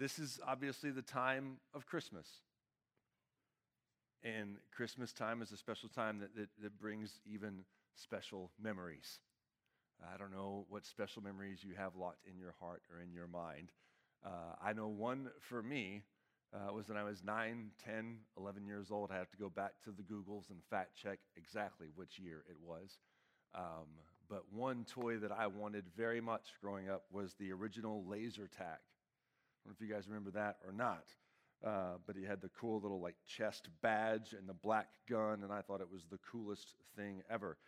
this is obviously the time of Christmas. And Christmas time is a special time that, that, that brings even special memories. I don't know what special memories you have locked in your heart or in your mind. Uh, I know one for me uh, was when I was 9, 10, 11 years old. I have to go back to the Googles and fact check exactly which year it was. Um, but one toy that I wanted very much growing up was the original laser tag. I don't know if you guys remember that or not. Uh, but he had the cool little like chest badge and the black gun, and I thought it was the coolest thing ever.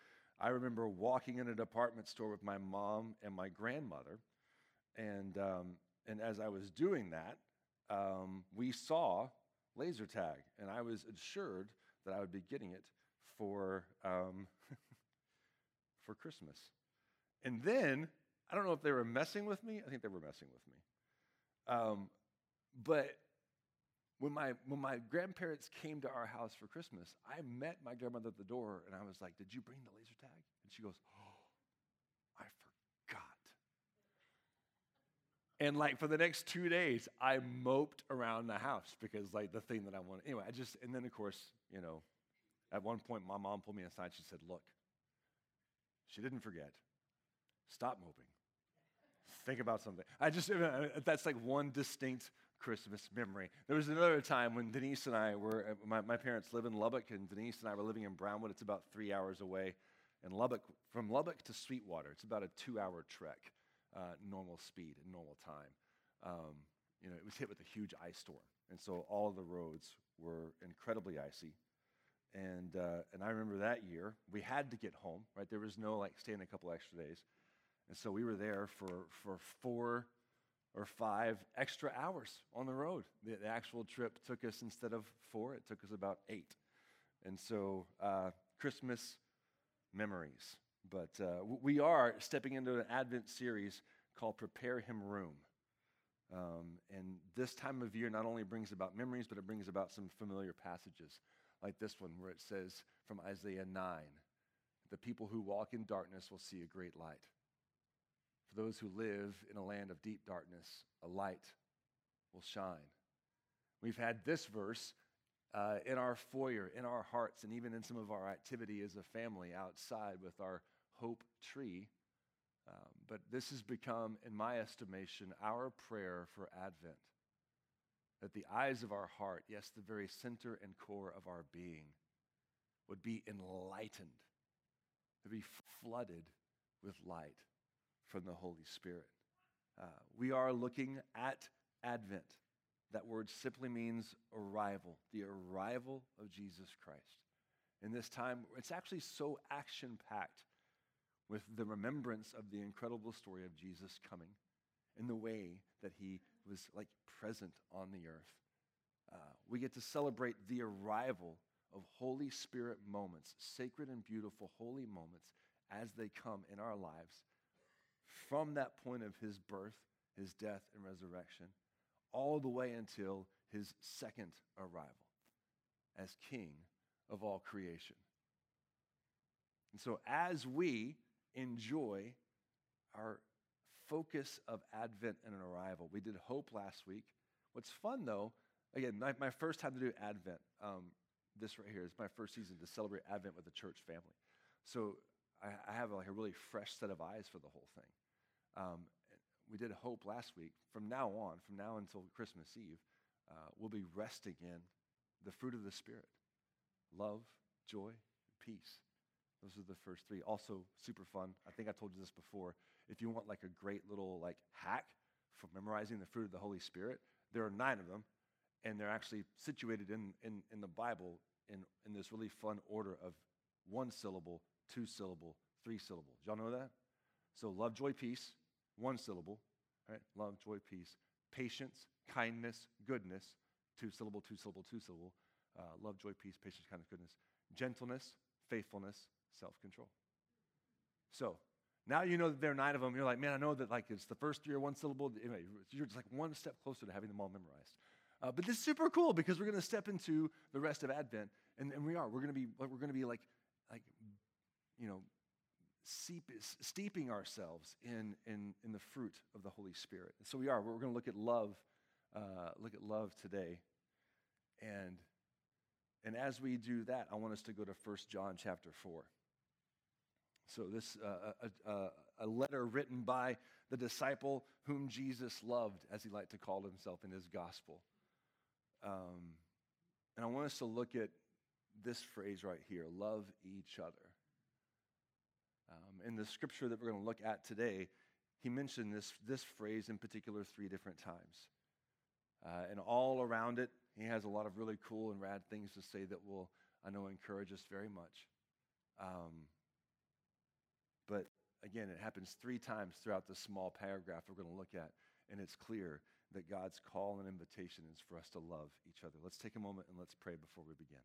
I remember walking in a department store with my mom and my grandmother, and um, and as I was doing that, um, we saw laser tag, and I was assured that I would be getting it for um, for Christmas. And then I don't know if they were messing with me. I think they were messing with me. Um, but when my when my grandparents came to our house for Christmas, I met my grandmother at the door, and I was like, "Did you bring the laser tag?" And she goes, "Oh, I forgot." And like for the next two days, I moped around the house because like the thing that I wanted. Anyway, I just and then of course, you know, at one point my mom pulled me aside. She said, "Look, she didn't forget. Stop moping. Think about something." I just uh, that's like one distinct Christmas memory. There was another time when Denise and I were, uh, my, my parents live in Lubbock, and Denise and I were living in Brownwood. It's about three hours away. And Lubbock, from Lubbock to Sweetwater, it's about a two hour trek uh, normal speed and normal time. Um, you know, it was hit with a huge ice storm, and so all of the roads were incredibly icy. And uh, and I remember that year we had to get home. Right, there was no like staying a couple extra days, and so we were there for for four or five extra hours on the road. The, the actual trip took us instead of four, it took us about eight. And so uh, Christmas memories. But uh, we are stepping into an Advent series called Prepare Him Room. Um, and this time of year not only brings about memories, but it brings about some familiar passages, like this one where it says from Isaiah 9 The people who walk in darkness will see a great light. For those who live in a land of deep darkness, a light will shine. We've had this verse uh, in our foyer, in our hearts, and even in some of our activity as a family outside with our hope tree um, but this has become, in my estimation, our prayer for Advent. That the eyes of our heart, yes, the very center and core of our being, would be enlightened, to be flooded with light from the Holy Spirit. Uh, we are looking at Advent. That word simply means arrival, the arrival of Jesus Christ. In this time, it's actually so action packed with the remembrance of the incredible story of Jesus coming in the way that he was like present on the earth. Uh, we get to celebrate the arrival of Holy Spirit moments, sacred and beautiful holy moments as they come in our lives from that point of his birth, his death, and resurrection, all the way until his second arrival as King of all creation. And so, as we enjoy our focus of Advent and an arrival. We did Hope last week. What's fun though, again, my, my first time to do Advent, um, this right here is my first season to celebrate Advent with the church family. So I, I have like a really fresh set of eyes for the whole thing. Um, we did Hope last week. From now on, from now until Christmas Eve, uh, we'll be resting in the fruit of the Spirit love, joy, peace. Those are the first three. Also, super fun. I think I told you this before. If you want like a great little like hack for memorizing the fruit of the Holy Spirit, there are nine of them, and they're actually situated in, in, in the Bible in, in this really fun order of one syllable, two syllable, three syllable. Y'all know that? So love, joy, peace, one syllable. Right? Love, joy, peace, patience, kindness, goodness, two syllable, two syllable, two syllable. Uh, love, joy, peace, patience, kindness, goodness, gentleness, faithfulness, self control. So now you know that there are nine of them. You're like, man, I know that like it's the first are one syllable. You're just like one step closer to having them all memorized. Uh, but this is super cool because we're going to step into the rest of Advent, and, and we are. We're going to be we're going to be like like you know steeping ourselves in, in in the fruit of the Holy Spirit. And so we are. We're going to look at love uh, look at love today. And, and as we do that, I want us to go to 1 John chapter 4. So, this uh, a, a, a, letter written by the disciple whom Jesus loved, as he liked to call himself in his gospel. Um, and I want us to look at this phrase right here love each other. Um, in the scripture that we're going to look at today, he mentioned this, this phrase in particular three different times. Uh, and all around it, he has a lot of really cool and rad things to say that will, I know, encourage us very much. Um, but again, it happens three times throughout this small paragraph we're going to look at, and it's clear that God's call and invitation is for us to love each other. Let's take a moment and let's pray before we begin.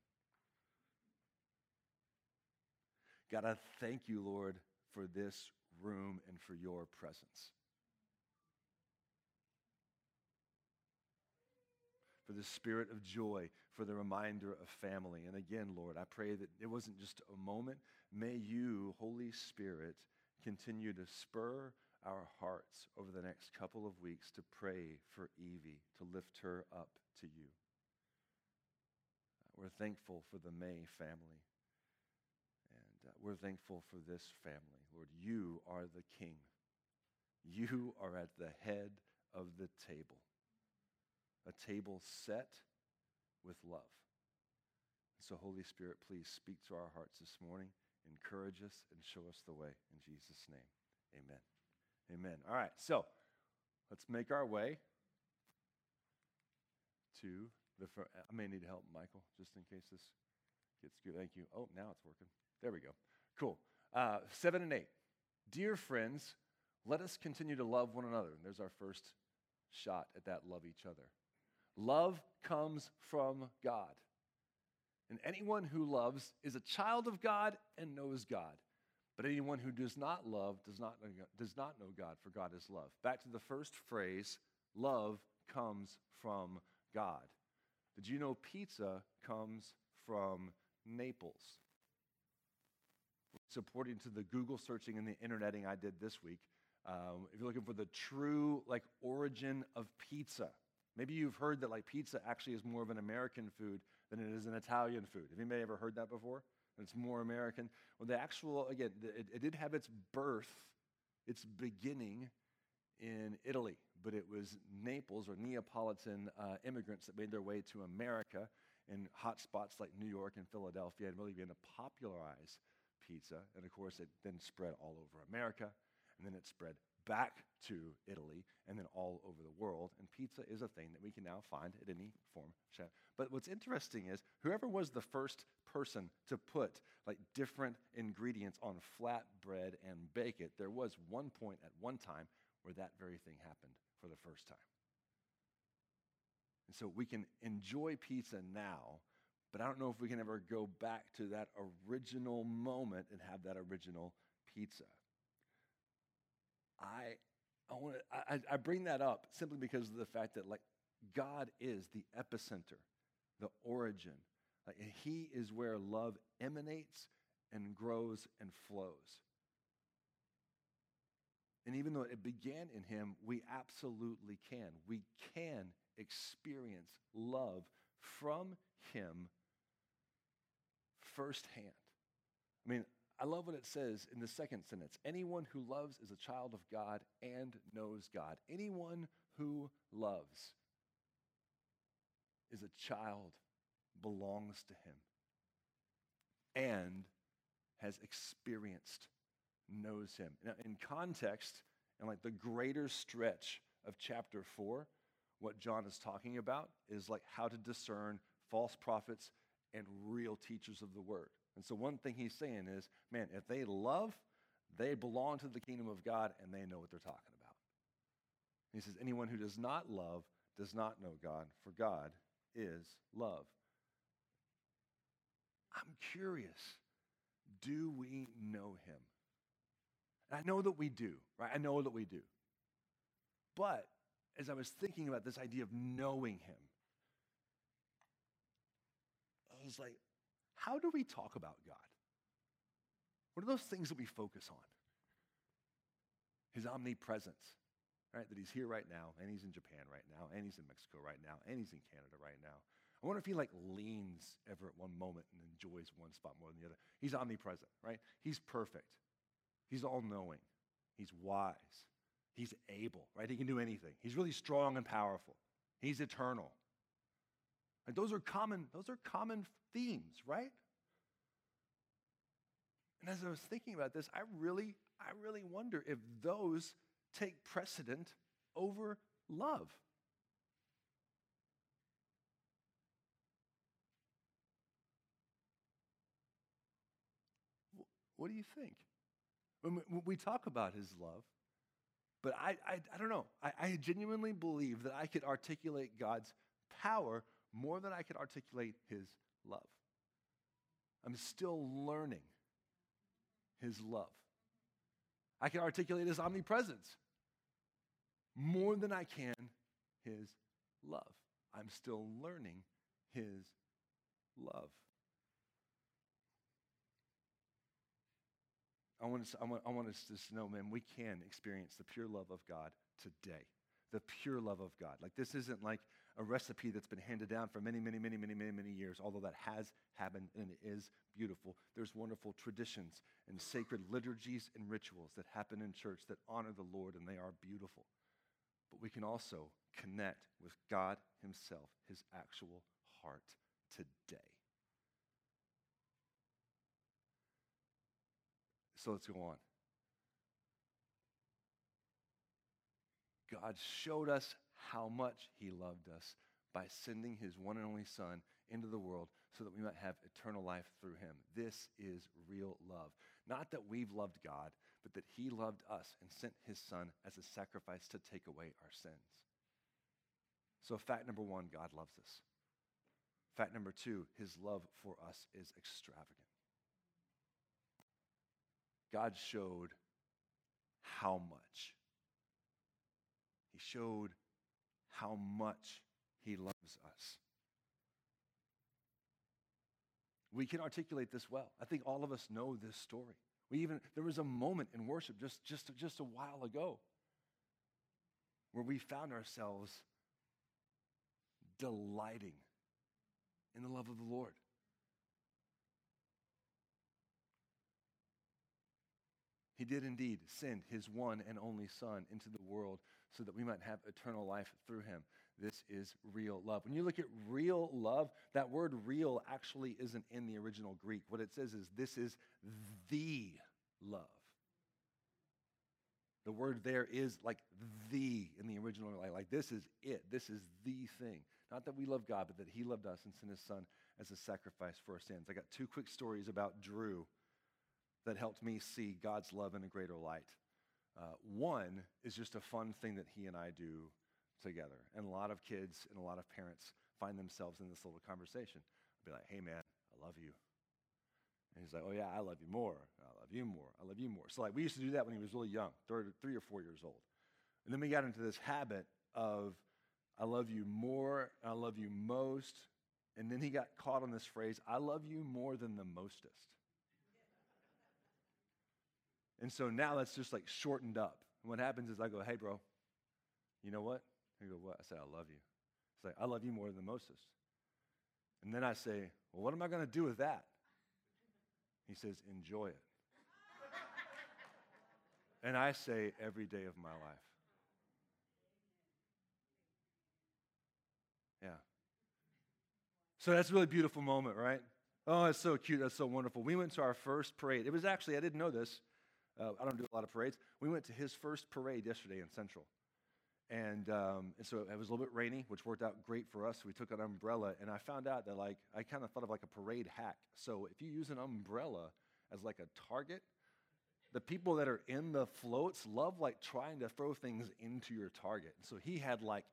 God, I thank you, Lord, for this room and for your presence. For the spirit of joy, for the reminder of family. And again, Lord, I pray that it wasn't just a moment. May you, Holy Spirit, continue to spur our hearts over the next couple of weeks to pray for Evie, to lift her up to you. We're thankful for the May family. Uh, we're thankful for this family. Lord, you are the king. You are at the head of the table, a table set with love. So, Holy Spirit, please speak to our hearts this morning, encourage us, and show us the way. In Jesus' name, amen. Amen. All right, so let's make our way to the. I may need help, Michael, just in case this gets good. Thank you. Oh, now it's working. There we go. Cool. Uh, seven and eight. Dear friends, let us continue to love one another. And there's our first shot at that love each other. Love comes from God. And anyone who loves is a child of God and knows God. But anyone who does not love does not, does not know God, for God is love. Back to the first phrase love comes from God. Did you know pizza comes from Naples? Supporting to the Google searching and the interneting I did this week. Um, if you're looking for the true like origin of pizza, maybe you've heard that like pizza actually is more of an American food than it is an Italian food. Have anybody ever heard that before? It's more American. Well, the actual again, it, it did have its birth, its beginning in Italy, but it was Naples or Neapolitan uh, immigrants that made their way to America in hot spots like New York and Philadelphia and really began to popularize pizza. And of course, it then spread all over America, and then it spread back to Italy, and then all over the world. And pizza is a thing that we can now find at any form. But what's interesting is whoever was the first person to put like different ingredients on flat bread and bake it, there was one point at one time where that very thing happened for the first time. And so we can enjoy pizza now but I don't know if we can ever go back to that original moment and have that original pizza. I, I, wanna, I, I bring that up simply because of the fact that like God is the epicenter, the origin. Like, he is where love emanates and grows and flows. And even though it began in him, we absolutely can. We can experience love from him firsthand. I mean, I love what it says in the second sentence anyone who loves is a child of God and knows God. Anyone who loves is a child, belongs to him, and has experienced, knows him. Now, in context, and like the greater stretch of chapter four, what John is talking about is like how to discern false prophets and real teachers of the word. And so, one thing he's saying is, man, if they love, they belong to the kingdom of God and they know what they're talking about. He says, anyone who does not love does not know God, for God is love. I'm curious do we know him? And I know that we do, right? I know that we do. But as I was thinking about this idea of knowing him, was like, how do we talk about God? What are those things that we focus on? His omnipresence. right? That he's here right now, and he's in Japan right now, and he's in Mexico right now, and he's in Canada right now. I wonder if he like leans ever at one moment and enjoys one spot more than the other. He's omnipresent, right? He's perfect. He's all knowing. He's wise. He's able, right? He can do anything. He's really strong and powerful. He's eternal. And those are common, those are common themes, right? And as I was thinking about this, I really, I really wonder if those take precedent over love. What do you think? When we talk about his love, but I, I, I don't know. I, I genuinely believe that I could articulate God's power more than I could articulate his love. I'm still learning his love. I can articulate his omnipresence more than I can his love. I'm still learning his love. I want, us, I, want, I want us to know, man, we can experience the pure love of God today. The pure love of God. Like, this isn't like a recipe that's been handed down for many, many, many, many, many, many years, although that has happened and it is beautiful. There's wonderful traditions and sacred liturgies and rituals that happen in church that honor the Lord, and they are beautiful. But we can also connect with God Himself, His actual heart today. So let's go on. God showed us how much He loved us by sending His one and only Son into the world so that we might have eternal life through Him. This is real love. Not that we've loved God, but that He loved us and sent His Son as a sacrifice to take away our sins. So, fact number one God loves us. Fact number two, His love for us is extravagant. God showed how much. He showed how much He loves us. We can articulate this well. I think all of us know this story. We even, there was a moment in worship just, just, just a while ago where we found ourselves delighting in the love of the Lord. He did indeed send his one and only Son into the world so that we might have eternal life through him. This is real love. When you look at real love, that word real actually isn't in the original Greek. What it says is this is the love. The word there is like the in the original, like, like this is it. This is the thing. Not that we love God, but that He loved us and sent His Son as a sacrifice for our sins. I got two quick stories about Drew that helped me see God's love in a greater light. Uh, one is just a fun thing that he and I do together. And a lot of kids and a lot of parents find themselves in this little conversation. I'll be like, hey, man, I love you. And he's like, oh, yeah, I love you more. I love you more. I love you more. So, like, we used to do that when he was really young, three or four years old. And then we got into this habit of, I love you more, I love you most. And then he got caught on this phrase, I love you more than the mostest. And so now that's just like shortened up. And what happens is I go, hey, bro, you know what? He go, what? I say, I love you. It's like, I love you more than Moses. And then I say, well, what am I going to do with that? He says, enjoy it. and I say, every day of my life. Yeah. So that's a really beautiful moment, right? Oh, it's so cute. That's so wonderful. We went to our first parade. It was actually, I didn't know this. Uh, I don't do a lot of parades. We went to his first parade yesterday in Central. And, um, and so it was a little bit rainy, which worked out great for us. We took an umbrella, and I found out that like I kind of thought of like a parade hack. So if you use an umbrella as like a target, the people that are in the floats love like trying to throw things into your target. So he had like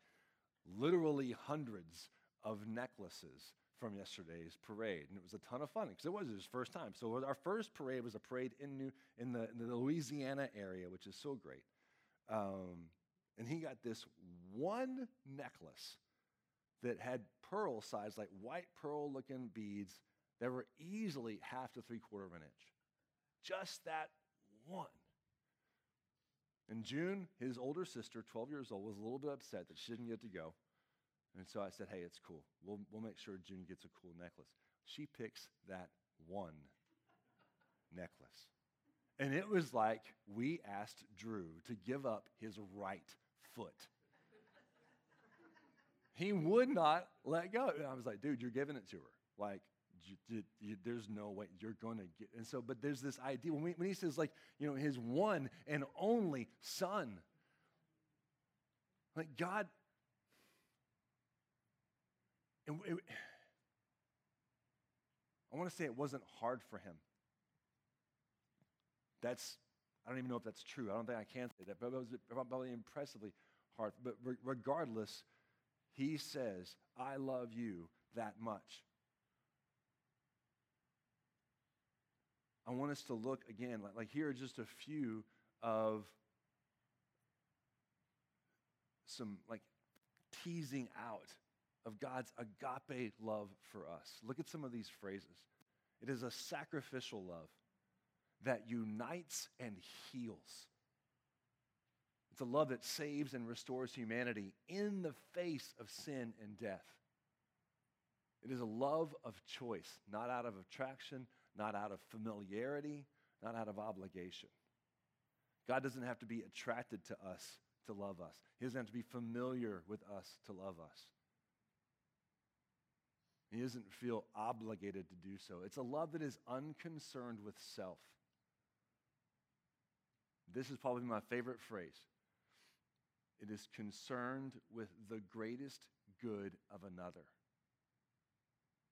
literally hundreds of necklaces from yesterday's parade, and it was a ton of fun because it was his first time. So our first parade was a parade in New in the, in the Louisiana area, which is so great. Um, and he got this one necklace that had pearl size, like white pearl looking beads that were easily half to three quarter of an inch. Just that one. In June, his older sister, 12 years old, was a little bit upset that she didn't get to go. And so I said, hey, it's cool. We'll, we'll make sure June gets a cool necklace. She picks that one necklace. And it was like we asked Drew to give up his right foot. he would not let go. And I was like, dude, you're giving it to her. Like, there's no way you're going to get. And so, but there's this idea when, we, when he says, like, you know, his one and only son. Like, God, it, it, I want to say it wasn't hard for him. That's, I don't even know if that's true. I don't think I can say that, but it was probably impressively hard. But regardless, he says, I love you that much. I want us to look again, like, like here are just a few of some like teasing out of God's agape love for us. Look at some of these phrases. It is a sacrificial love that unites and heals. It's a love that saves and restores humanity in the face of sin and death. It is a love of choice, not out of attraction, not out of familiarity, not out of obligation. God doesn't have to be attracted to us to love us, He doesn't have to be familiar with us to love us. He doesn't feel obligated to do so. It's a love that is unconcerned with self. This is probably my favorite phrase. It is concerned with the greatest good of another.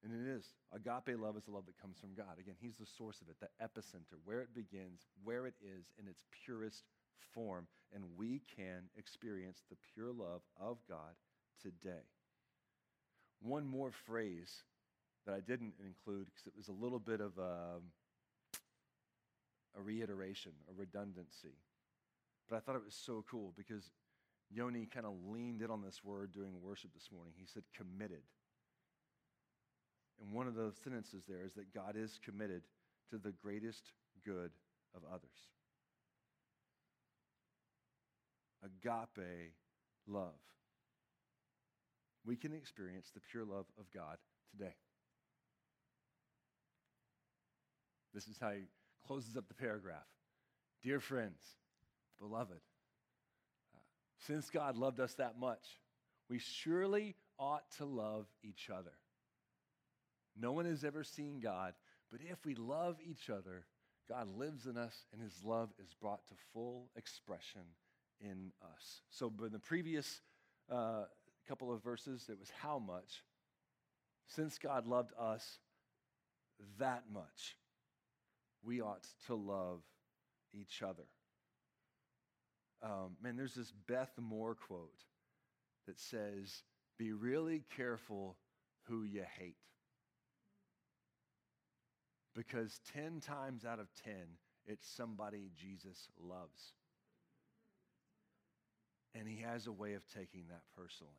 And it is. Agape love is the love that comes from God. Again, He's the source of it, the epicenter, where it begins, where it is in its purest form. And we can experience the pure love of God today. One more phrase that I didn't include because it was a little bit of a, a reiteration, a redundancy. But I thought it was so cool because Yoni kind of leaned in on this word during worship this morning. He said, committed. And one of the sentences there is that God is committed to the greatest good of others. Agape love. We can experience the pure love of God today. This is how he closes up the paragraph. Dear friends, beloved, uh, since God loved us that much, we surely ought to love each other. No one has ever seen God, but if we love each other, God lives in us and his love is brought to full expression in us. So, in the previous uh, couple of verses, it was how much. Since God loved us that much, we ought to love each other. Um, man, there's this Beth Moore quote that says, Be really careful who you hate. Because 10 times out of 10, it's somebody Jesus loves. And he has a way of taking that personally.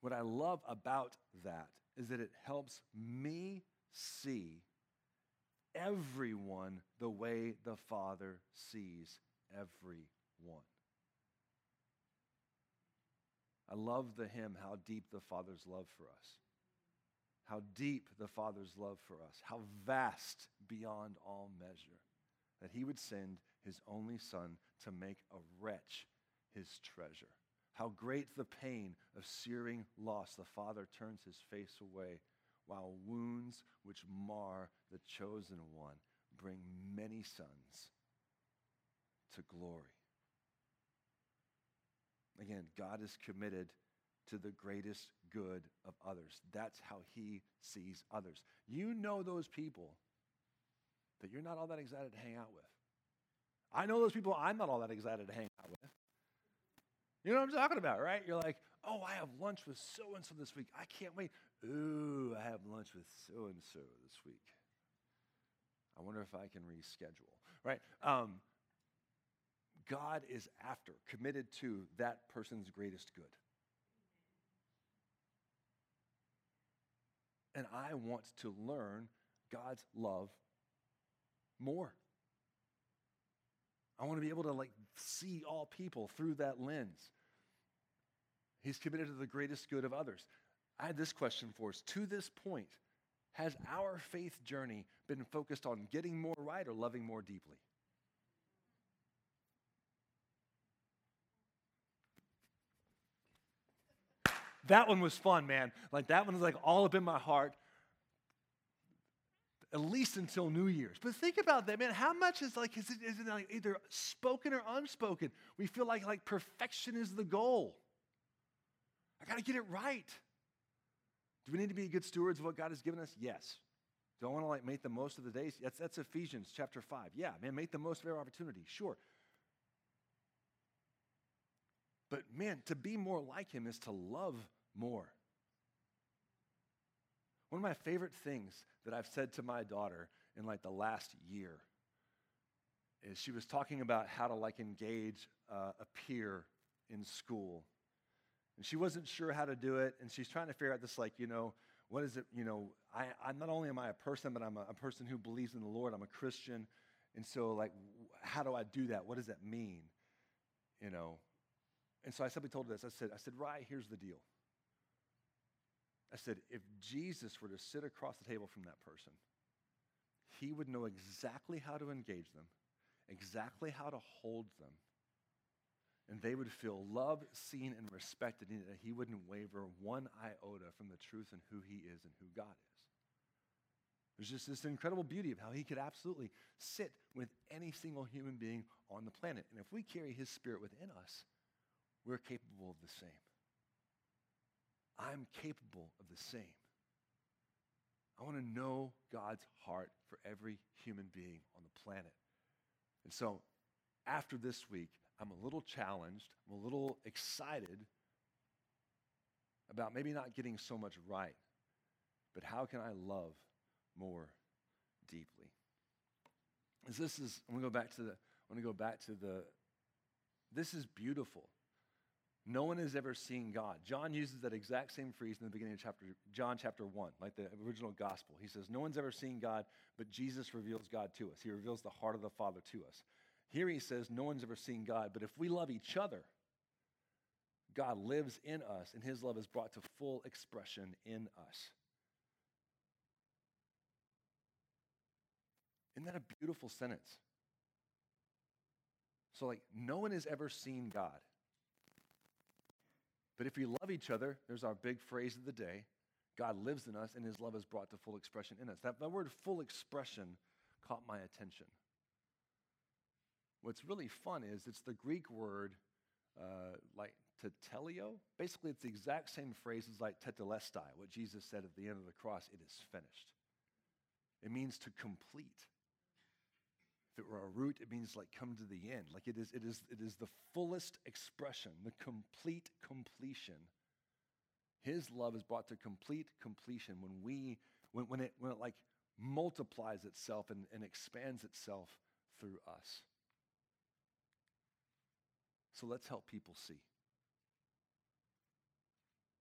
What I love about that is that it helps me see everyone the way the Father sees everyone. I love the hymn, How Deep the Father's Love for Us how deep the Father's love for us, how vast beyond all measure, that he would send his only Son to make a wretch his treasure. How great the pain of searing loss, the Father turns his face away, while wounds which mar the chosen one bring many sons to glory. Again, God is committed to the greatest good of others. That's how he sees others. You know those people that you're not all that excited to hang out with. I know those people I'm not all that excited to hang out with. You know what I'm talking about, right? You're like, oh, I have lunch with so and so this week. I can't wait. Ooh, I have lunch with so and so this week. I wonder if I can reschedule, right? Um, God is after, committed to that person's greatest good. And I want to learn God's love more. I want to be able to like see all people through that lens. He's committed to the greatest good of others. I had this question for us. To this point, has our faith journey been focused on getting more right or loving more deeply? That one was fun, man. Like that one was like all up in my heart, at least until New Year's. But think about that, man. How much is like is it, is it like either spoken or unspoken? We feel like like perfection is the goal. I got to get it right. Do we need to be good stewards of what God has given us? Yes. Do I want to like make the most of the days? That's, that's Ephesians chapter 5. Yeah, man, make the most of every opportunity. Sure. But man, to be more like him is to love more. One of my favorite things that I've said to my daughter in like the last year is she was talking about how to like engage uh, a peer in school. And she wasn't sure how to do it. And she's trying to figure out this, like, you know, what is it? You know, I, I not only am I a person, but I'm a, a person who believes in the Lord. I'm a Christian. And so, like, how do I do that? What does that mean? You know, and so I simply told her this. I said, I said, Rye, here's the deal. I said, if Jesus were to sit across the table from that person, he would know exactly how to engage them, exactly how to hold them, and they would feel loved, seen, and respected, and that he wouldn't waver one iota from the truth and who he is and who God is. There's just this incredible beauty of how he could absolutely sit with any single human being on the planet. And if we carry his spirit within us, we're capable of the same. I'm capable of the same. I want to know God's heart for every human being on the planet. And so, after this week, I'm a little challenged, I'm a little excited about maybe not getting so much right, but how can I love more deeply? As this is, I'm gonna go back to the, I want to go back to the, this is beautiful. No one has ever seen God. John uses that exact same phrase in the beginning of chapter John chapter 1, like the original gospel. He says, "No one's ever seen God, but Jesus reveals God to us. He reveals the heart of the Father to us." Here he says, "No one's ever seen God, but if we love each other, God lives in us and his love is brought to full expression in us." Isn't that a beautiful sentence? So like no one has ever seen God. But if we love each other, there's our big phrase of the day God lives in us and his love is brought to full expression in us. That, that word full expression caught my attention. What's really fun is it's the Greek word uh, like tetelio. Basically, it's the exact same phrase as like tetelestai, what Jesus said at the end of the cross it is finished. It means to complete If it were a root, it means like come to the end. Like it is, it is, it is the fullest expression, the complete completion. His love is brought to complete completion when we, when, when it when it like multiplies itself and, and expands itself through us. So let's help people see.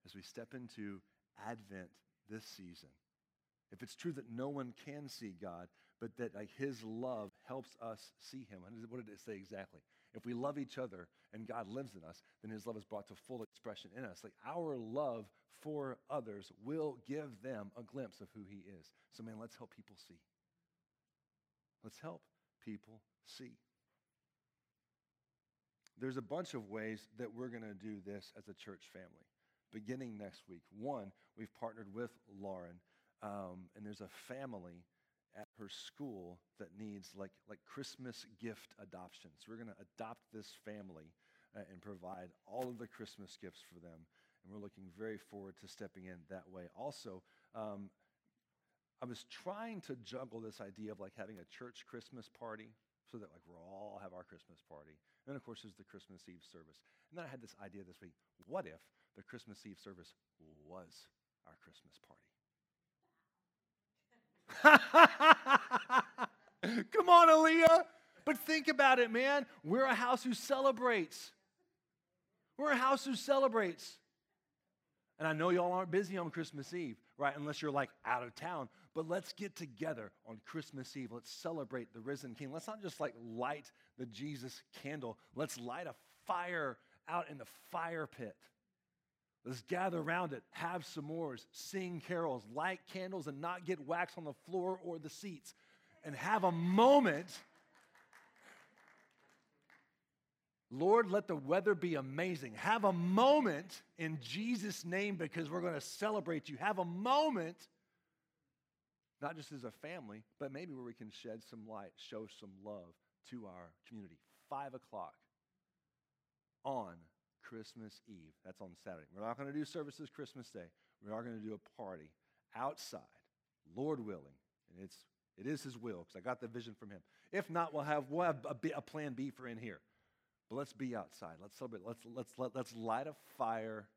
As we step into Advent this season, if it's true that no one can see God, but that like his love helps us see him. What did it say exactly? If we love each other and God lives in us, then his love is brought to full expression in us. Like our love for others will give them a glimpse of who he is. So man, let's help people see. Let's help people see. There's a bunch of ways that we're going to do this as a church family beginning next week. One, we've partnered with Lauren, um, and there's a family at her school that needs like, like Christmas gift adoption. So We're going to adopt this family uh, and provide all of the Christmas gifts for them. And we're looking very forward to stepping in that way. Also, um, I was trying to juggle this idea of like having a church Christmas party so that like we're all have our Christmas party. And of course there's the Christmas Eve service. And then I had this idea this week, what if the Christmas Eve service was our Christmas party? Come on, Aaliyah. But think about it, man. We're a house who celebrates. We're a house who celebrates. And I know y'all aren't busy on Christmas Eve, right? Unless you're like out of town. But let's get together on Christmas Eve. Let's celebrate the risen King. Let's not just like light the Jesus candle. Let's light a fire out in the fire pit. Let's gather around it, have s'mores, sing carols, light candles, and not get wax on the floor or the seats, and have a moment Lord, let the weather be amazing. Have a moment in Jesus' name because we're going to celebrate you. Have a moment, not just as a family, but maybe where we can shed some light, show some love to our community. Five o'clock on Christmas Eve. That's on Saturday. We're not going to do services Christmas Day. We are going to do a party outside, Lord willing. And it's, it is His will because I got the vision from Him. If not, we'll have, we'll have a, a plan B for in here. But let's be outside. Let's celebrate. Let's, let's, let, let's light a fire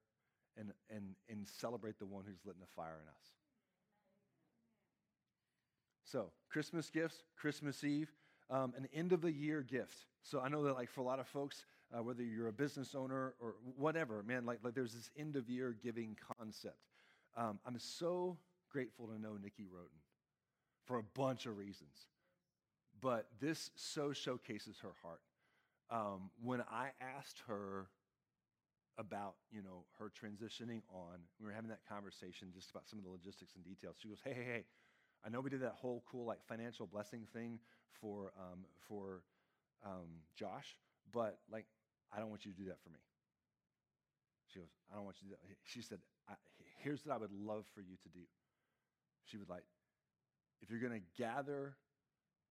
and, and, and celebrate the one who's lit a fire in us. So, Christmas gifts, Christmas Eve, um, an end of the year gift. So, I know that, like, for a lot of folks, uh, whether you're a business owner or whatever, man, like, like there's this end of year giving concept. Um, I'm so grateful to know Nikki Roten for a bunch of reasons. But this so showcases her heart um, when I asked her about you know her transitioning on, we were having that conversation just about some of the logistics and details. She goes, "Hey, hey, hey! I know we did that whole cool like financial blessing thing for um, for um, Josh, but like I don't want you to do that for me." She goes, "I don't want you to do that." She said, "Here's what I would love for you to do." She would like, if you're going to gather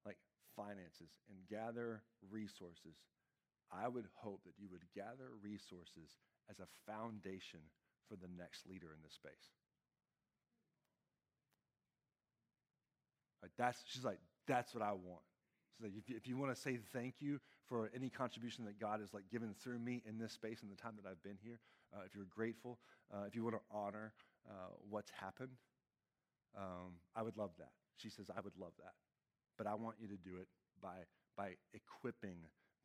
like finances and gather resources I would hope that you would gather resources as a foundation for the next leader in this space. Like that's, she's like, that's what I want. So if, you, if you want to say thank you for any contribution that God has like given through me in this space in the time that I've been here, uh, if you're grateful, uh, if you want to honor uh, what's happened, um, I would love that. She says, I would love that. But I want you to do it by, by equipping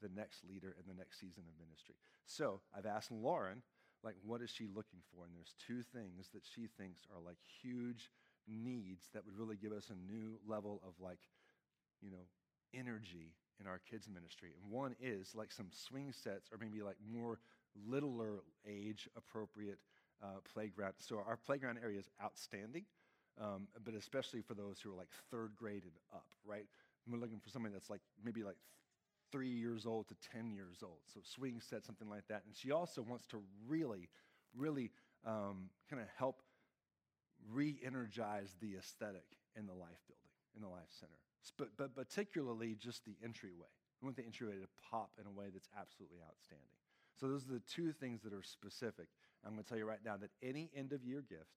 the next leader in the next season of ministry. So I've asked Lauren, like, what is she looking for? And there's two things that she thinks are like huge needs that would really give us a new level of like, you know, energy in our kids' ministry. And one is like some swing sets or maybe like more littler age appropriate uh, playground. So our playground area is outstanding, um, but especially for those who are like third grade and up, right? we're looking for something that's like maybe like three years old to 10 years old. So swing set, something like that. And she also wants to really, really um, kind of help re energize the aesthetic in the life building, in the life center. But, but particularly just the entryway. We want the entryway to pop in a way that's absolutely outstanding. So those are the two things that are specific. I'm going to tell you right now that any end of year gift,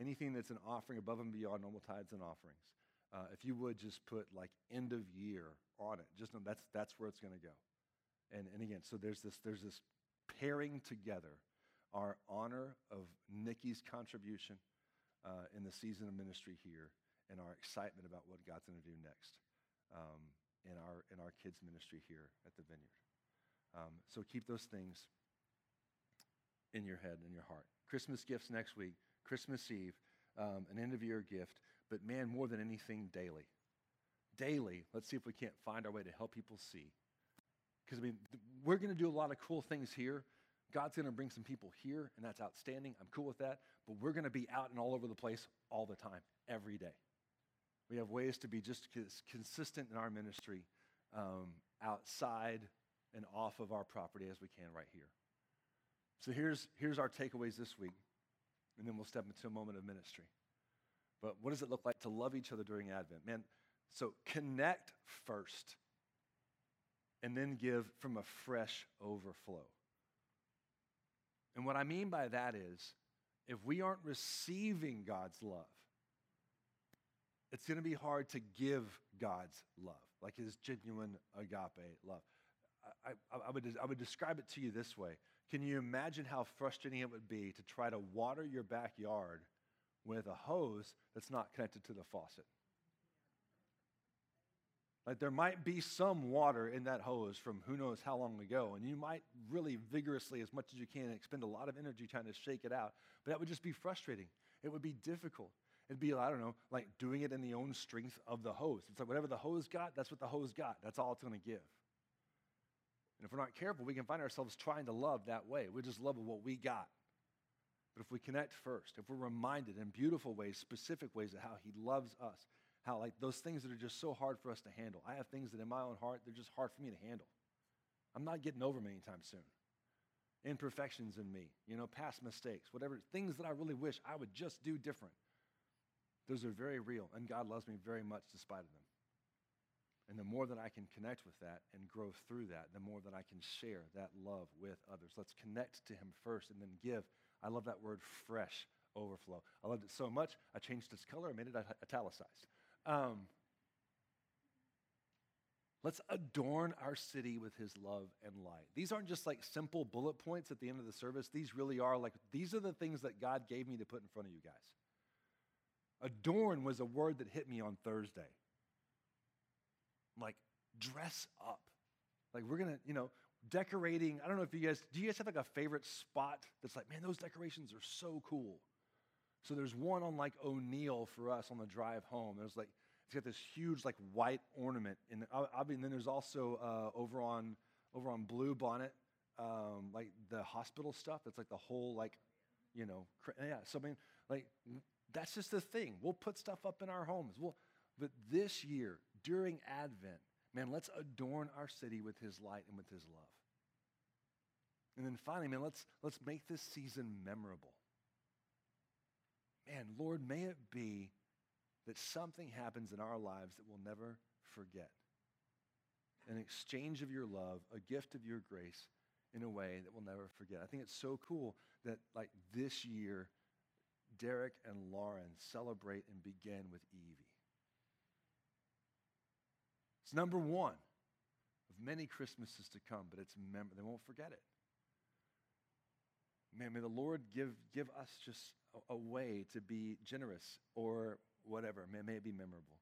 anything that's an offering above and beyond normal tithes and offerings, uh, if you would just put like end of year on it, just know that's, that's where it's going to go. And, and again, so there's this, there's this pairing together our honor of Nikki's contribution uh, in the season of ministry here and our excitement about what God's going to do next um, in, our, in our kids' ministry here at the Vineyard. Um, so keep those things in your head and your heart. Christmas gifts next week, Christmas Eve, um, an end of year gift but man, more than anything, daily. Daily, let's see if we can't find our way to help people see. Because, I mean, we're going to do a lot of cool things here. God's going to bring some people here, and that's outstanding. I'm cool with that. But we're going to be out and all over the place all the time, every day. We have ways to be just consistent in our ministry um, outside and off of our property as we can right here. So here's, here's our takeaways this week, and then we'll step into a moment of ministry. But what does it look like to love each other during Advent? Man, so connect first and then give from a fresh overflow. And what I mean by that is if we aren't receiving God's love, it's going to be hard to give God's love, like his genuine agape love. I, I, I, would, I would describe it to you this way. Can you imagine how frustrating it would be to try to water your backyard with a hose that's not connected to the faucet. Like there might be some water in that hose from who knows how long ago, and you might really vigorously, as much as you can, expend a lot of energy trying to shake it out. But that would just be frustrating. It would be difficult. It'd be, I don't know, like doing it in the own strength of the hose. It's like whatever the hose got, that's what the hose got. That's all it's going to give. And if we're not careful, we can find ourselves trying to love that way. We just love what we got. But if we connect first, if we're reminded in beautiful ways, specific ways of how He loves us, how like those things that are just so hard for us to handle. I have things that in my own heart, they're just hard for me to handle. I'm not getting over them anytime soon. Imperfections in me, you know, past mistakes, whatever, things that I really wish I would just do different. Those are very real, and God loves me very much despite of them. And the more that I can connect with that and grow through that, the more that I can share that love with others. Let's connect to Him first and then give. I love that word fresh overflow. I loved it so much, I changed its color, I made it italicized. Um, let's adorn our city with His love and light. These aren't just like simple bullet points at the end of the service. These really are like, these are the things that God gave me to put in front of you guys. Adorn was a word that hit me on Thursday like dress up. Like we're gonna, you know, decorating. I don't know if you guys do. You guys have like a favorite spot that's like, man, those decorations are so cool. So there's one on like O'Neill for us on the drive home. There's like it's got this huge like white ornament, and I, mean, then there's also uh, over on over on Blue Bonnet, um, like the hospital stuff. That's like the whole like, you know, yeah. So I mean, like that's just the thing. We'll put stuff up in our homes. We'll, but this year, during Advent, man, let's adorn our city with his light and with his love. And then finally, man, let's, let's make this season memorable. Man, Lord, may it be that something happens in our lives that we'll never forget. An exchange of your love, a gift of your grace in a way that we'll never forget. I think it's so cool that, like, this year, Derek and Lauren celebrate and begin with Evie. It's number one of many Christmases to come, but it's mem- they won't forget it. Man, may the Lord give, give us just a, a way to be generous or whatever. May, may it be memorable.